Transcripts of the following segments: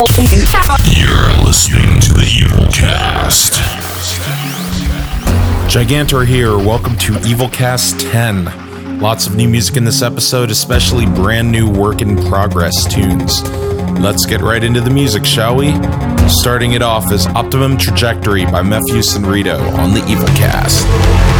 You're listening to the Evolcast. Gigantor here. Welcome to Evolcast 10. Lots of new music in this episode, especially brand new work in progress tunes. Let's get right into the music, shall we? Starting it off is Optimum Trajectory by Mefjus and Rido on the Evolcast. journalist,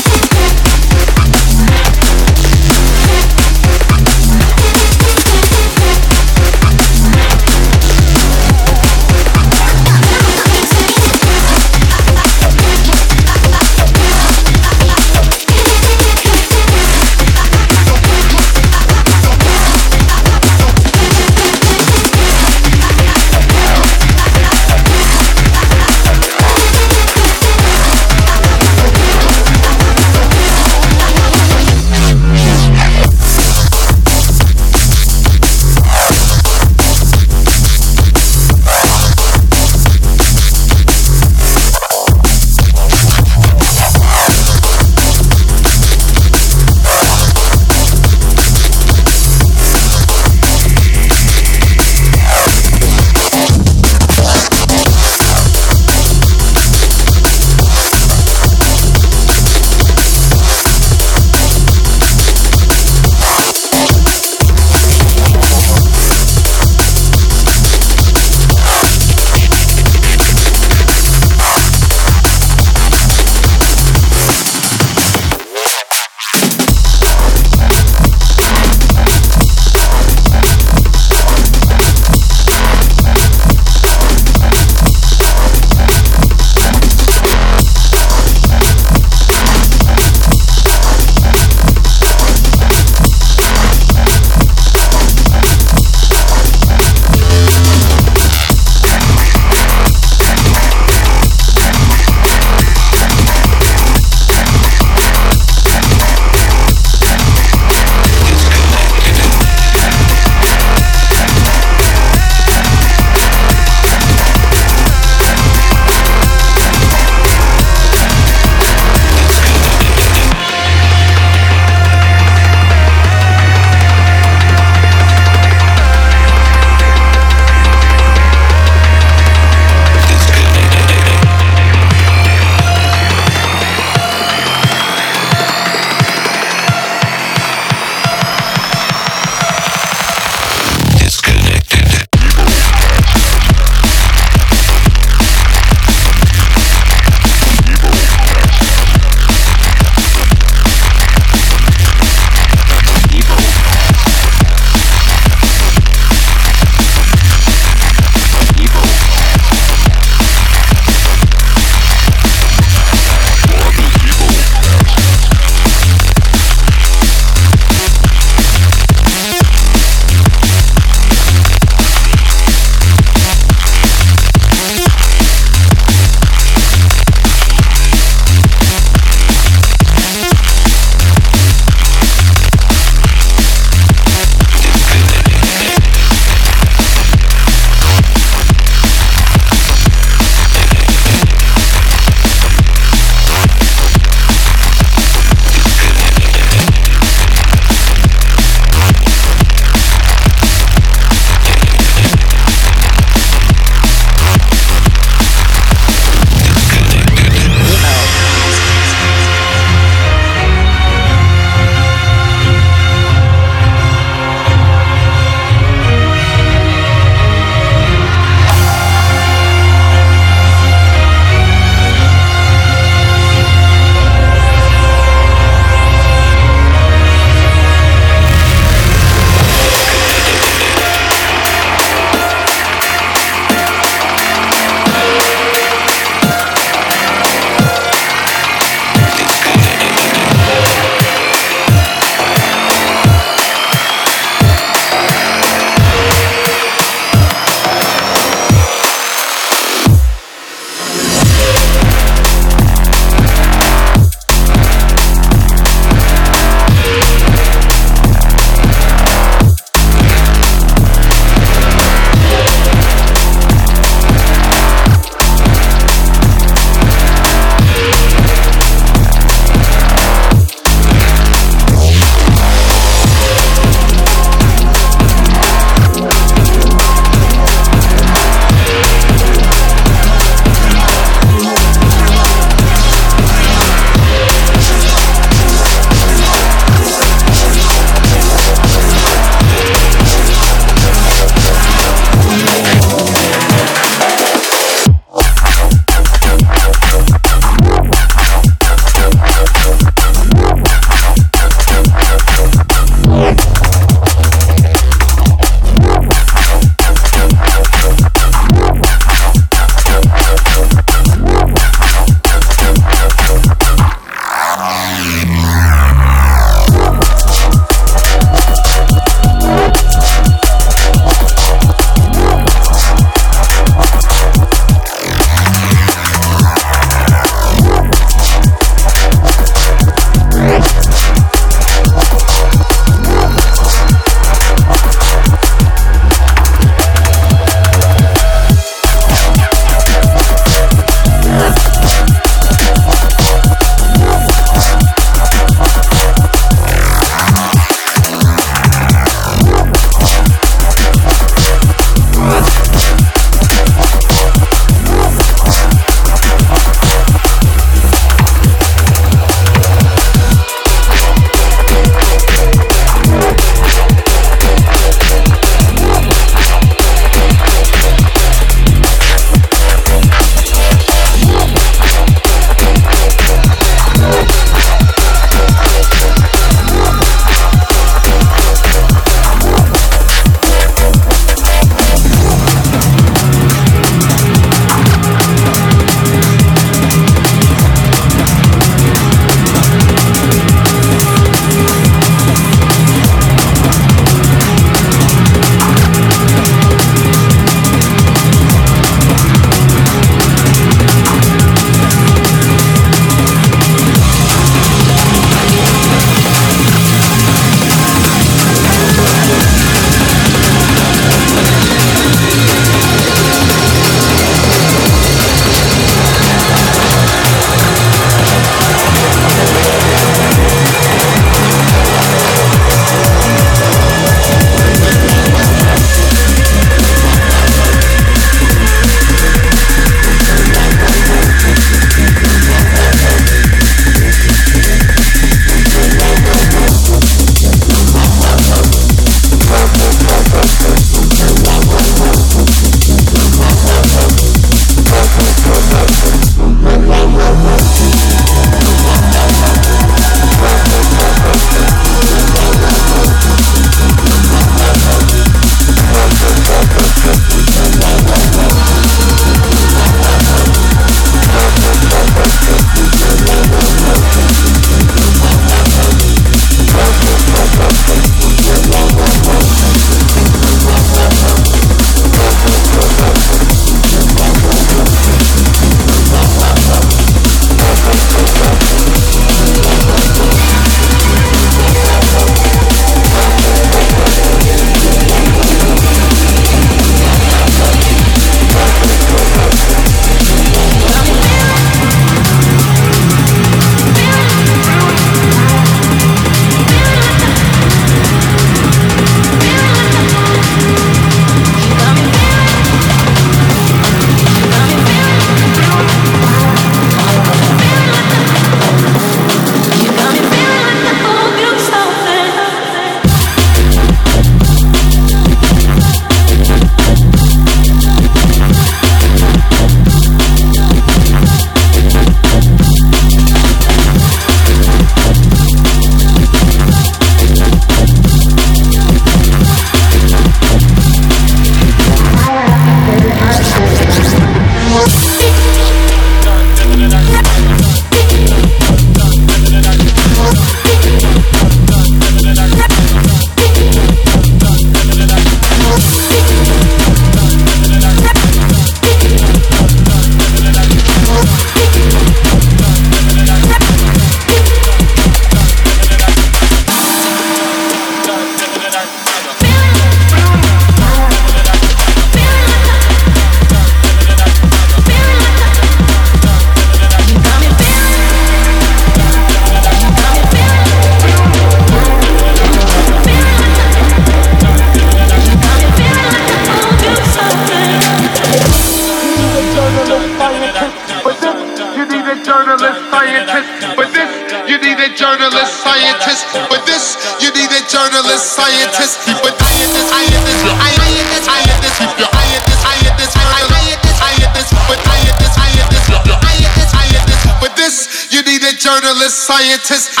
journalist, scientist,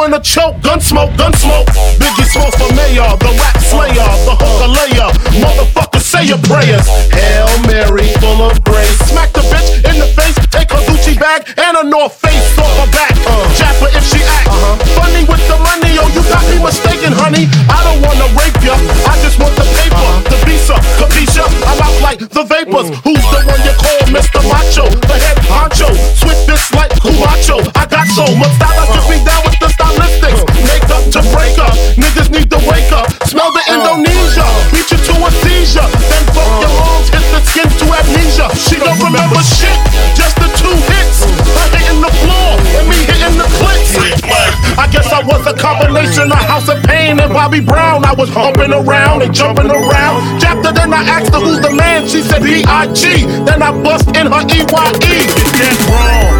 you in a choke, gun smoke, gun smoke. Biggie Smalls for mayor, the rap slayer, the hooker layer. Motherfucker, say your prayers. Hail Mary, full of grace. Smack the bitch in the face, take her Gucci bag and a North Face off her back. Jap her if she act. Funny with the money, oh, you got me mistaken, honey. I don't wanna rape ya, I just want the paper, the visa, capisha. I'm out like the vapors. Mm. Bobby Brown. I was humping around and jumping around. Chapter then I asked her who's the man. She said B.I.G. Then I bust in her E.Y.E. That wrong.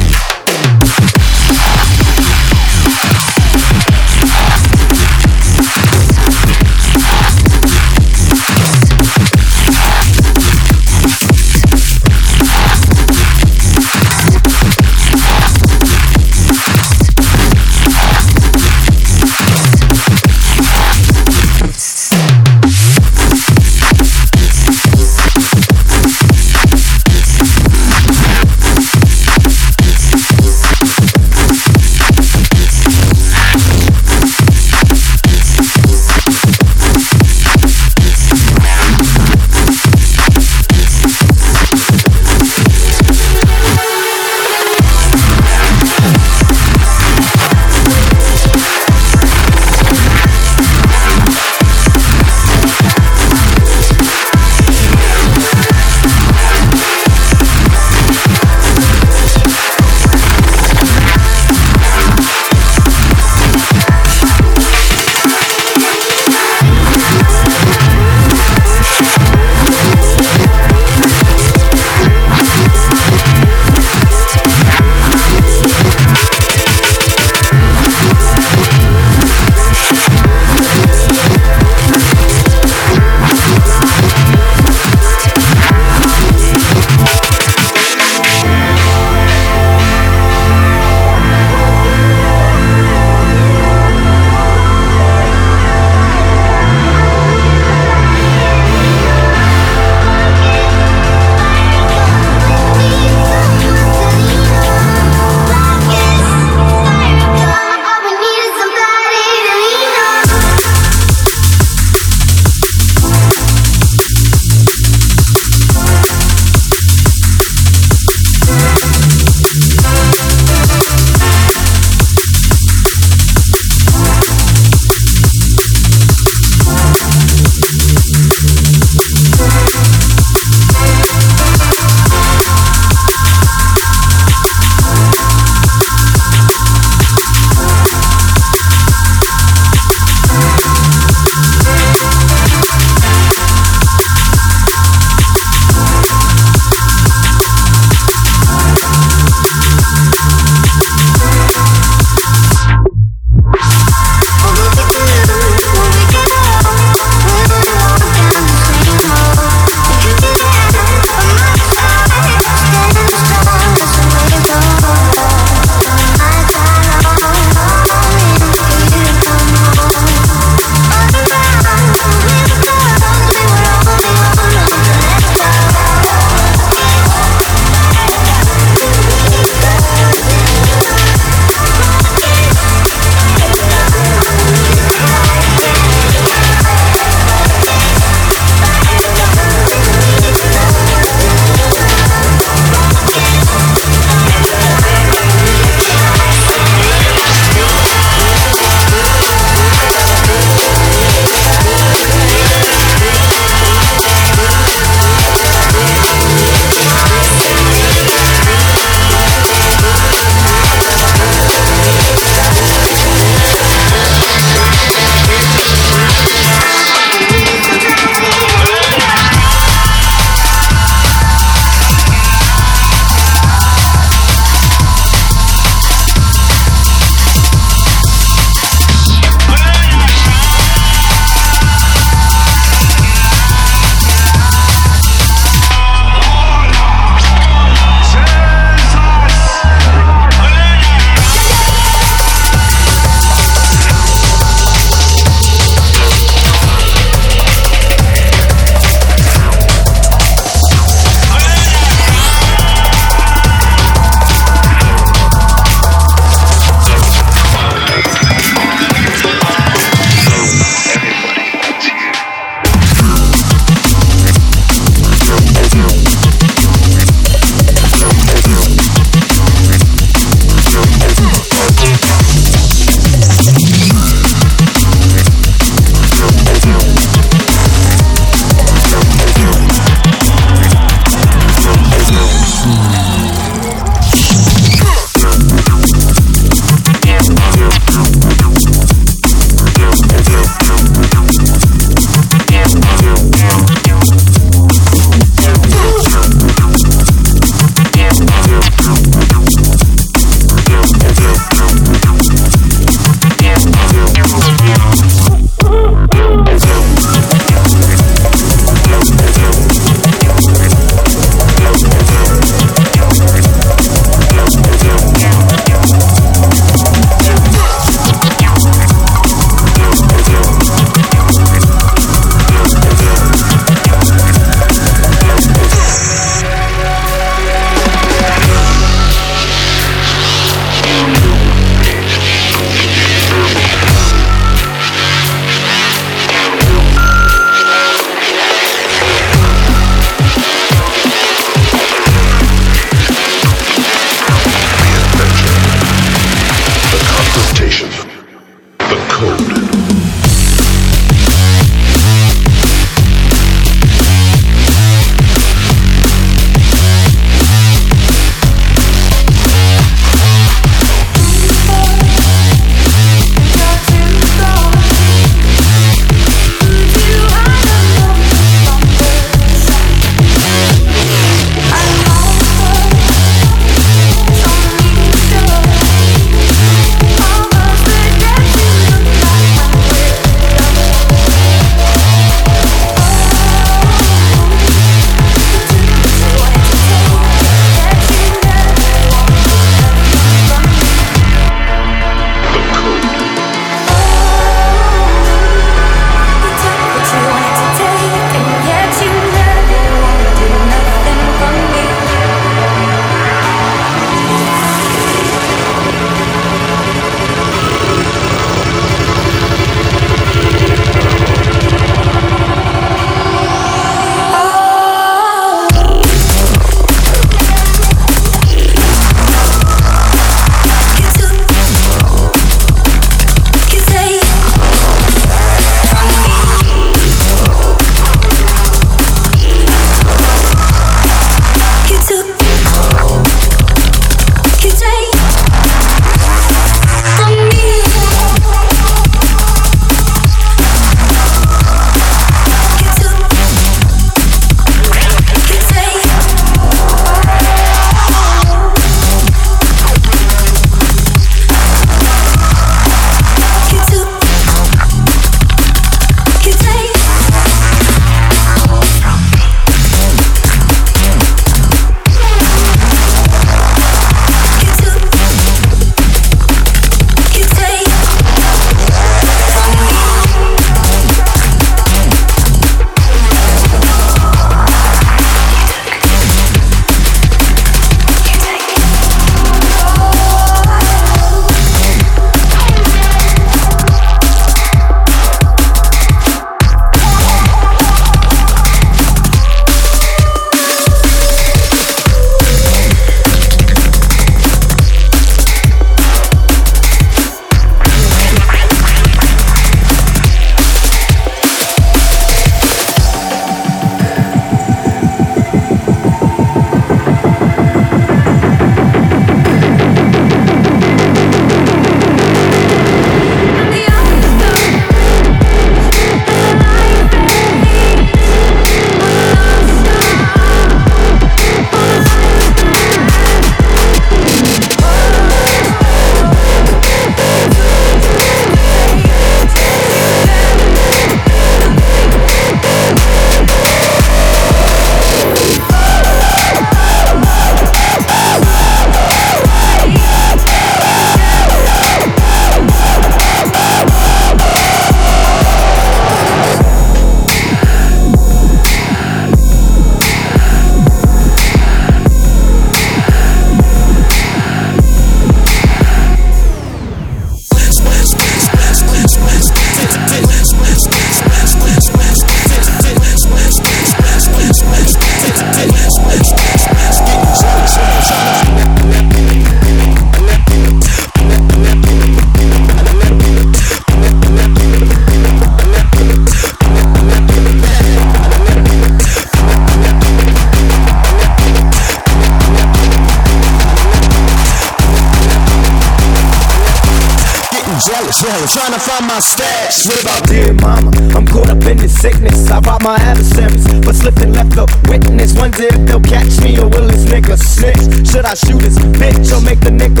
My adversaries, but slipped and left the witness. Wonder if they'll catch me or will this nigga snitch? Should I shoot this bitch or make the nigga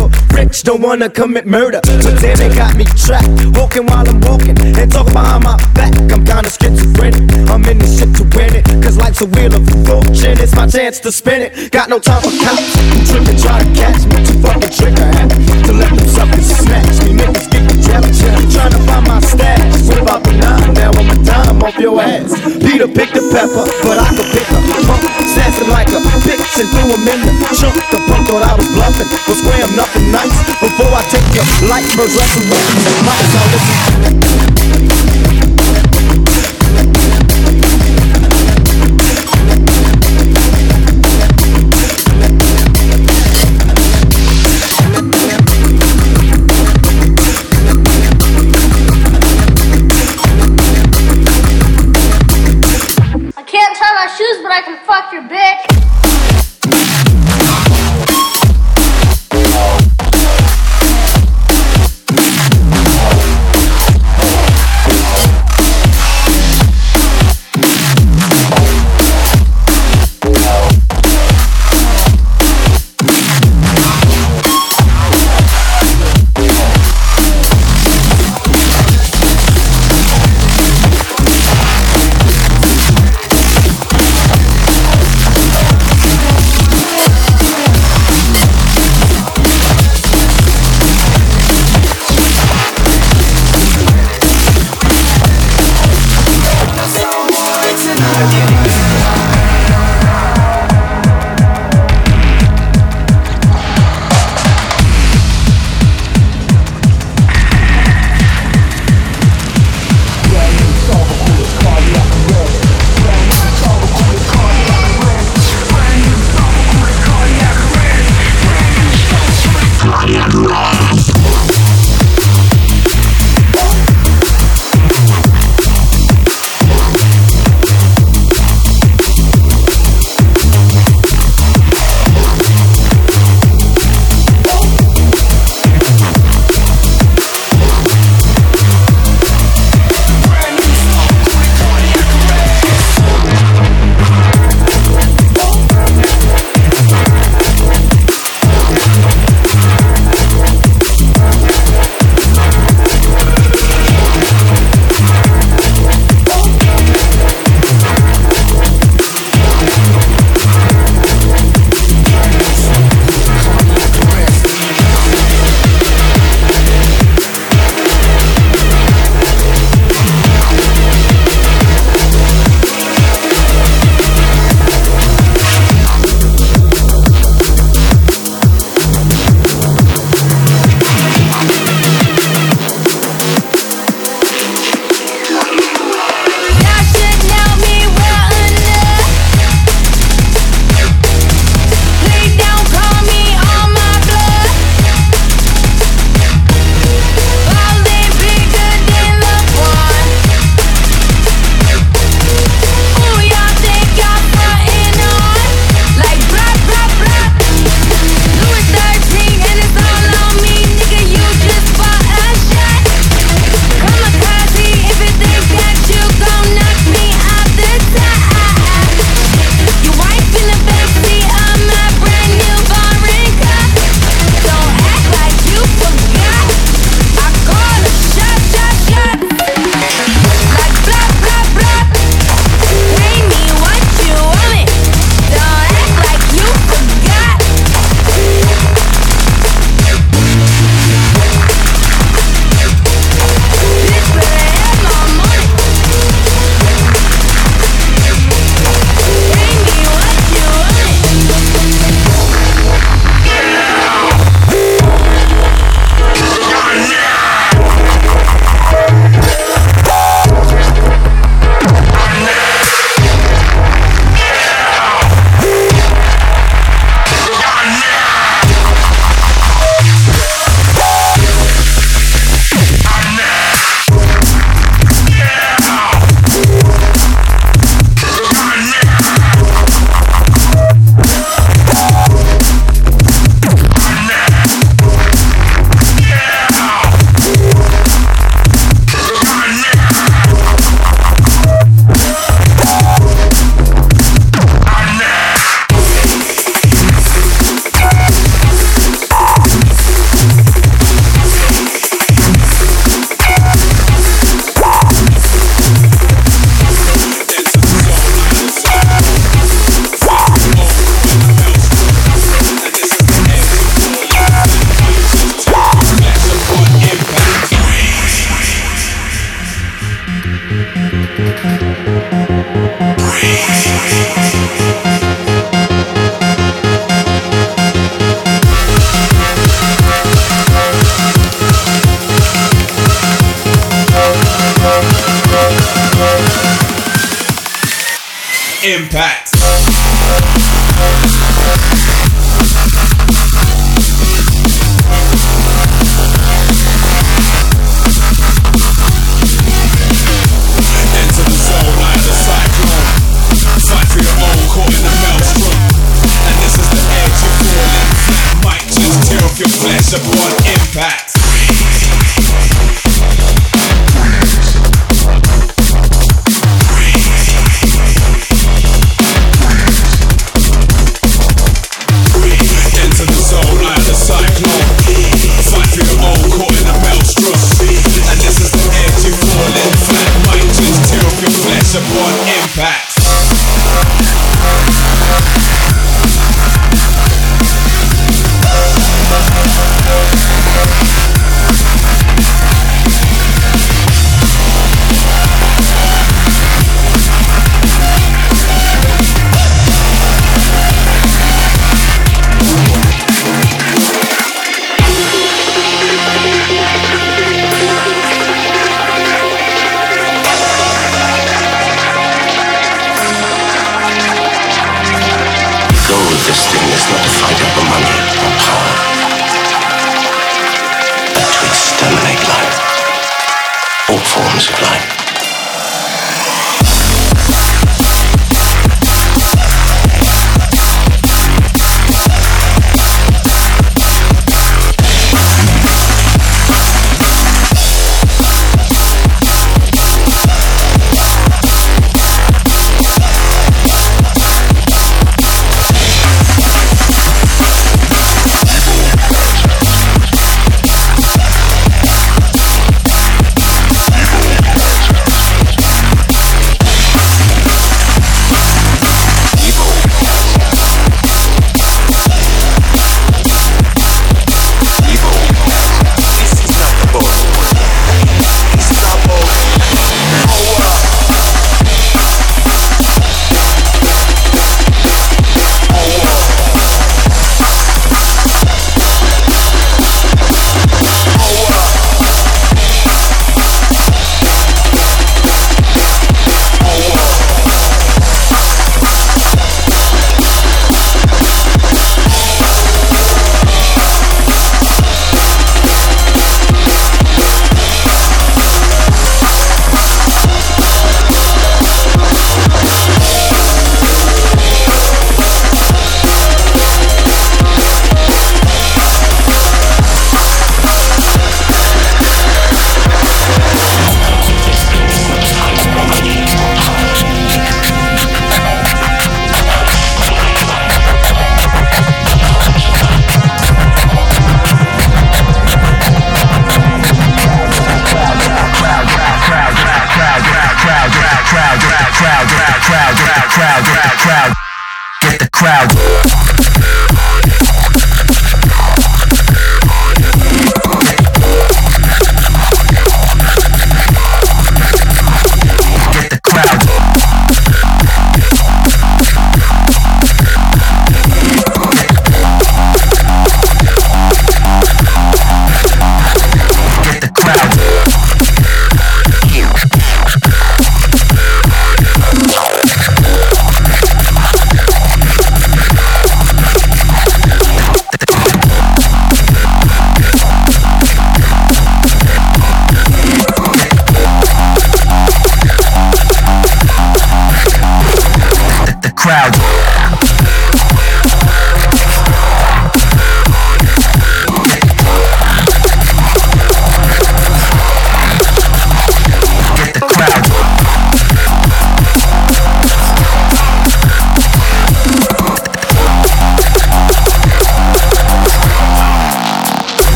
rich? Don't wanna commit murder, but damn, they got me trapped. Walking while I'm walking and talking behind my back. I'm kinda schizophrenic. I'm in this shit to win it, cause life's a wheel of fortune. It's my chance to spin it. Got no time for cops who trip and try to catch me. Too fucking trigger happy to let them suckers snatch me. Niggas get jealous. Trying to find my stash. What about the nine? Now I'm a dime off your ass. Peter picked the pepper, but I could pick a pump. Sassing like a bitch and threw him in the trunk. The punk thought I was bluffing. Was square nothing nice. Before I take your life, birds resurrection. Mics, I'll listen.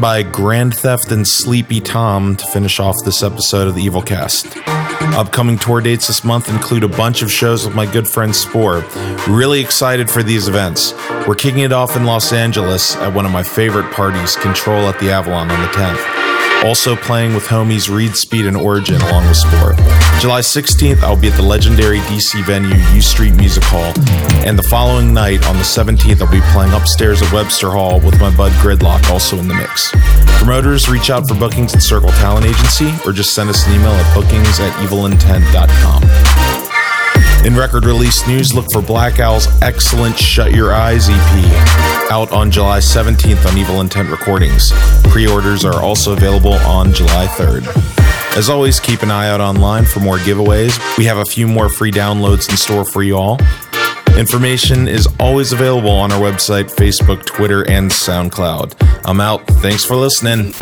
By Grand Theft and Sleepy Tom to finish off this episode of the Evolcast. Upcoming tour dates this month include a bunch of shows with my good friend Spor. Really excited for these events. We're kicking it off in Los Angeles at one of my favorite parties, Control at the Avalon on the 10th. Also playing with homies Reid Speed and Origin along with Spor. July 16th, I'll be at the legendary DC venue U Street Music Hall. And the following night, on the 17th, I'll be playing upstairs at Webster Hall with my bud Gridlock also in the mix. Promoters, reach out for bookings at Circle Talent Agency or just send us an email at bookings at evolintent.com. In record release news, look for Black Owl's excellent Shut Your Eyes EP, out on July 17th on Evol Intent Recordings. Pre orders are also available on July 3rd. As always, keep an eye out online for more giveaways. We have a few more free downloads in store for you all. Information is always available on our website, Facebook, Twitter, and SoundCloud. I'm out. Thanks for listening.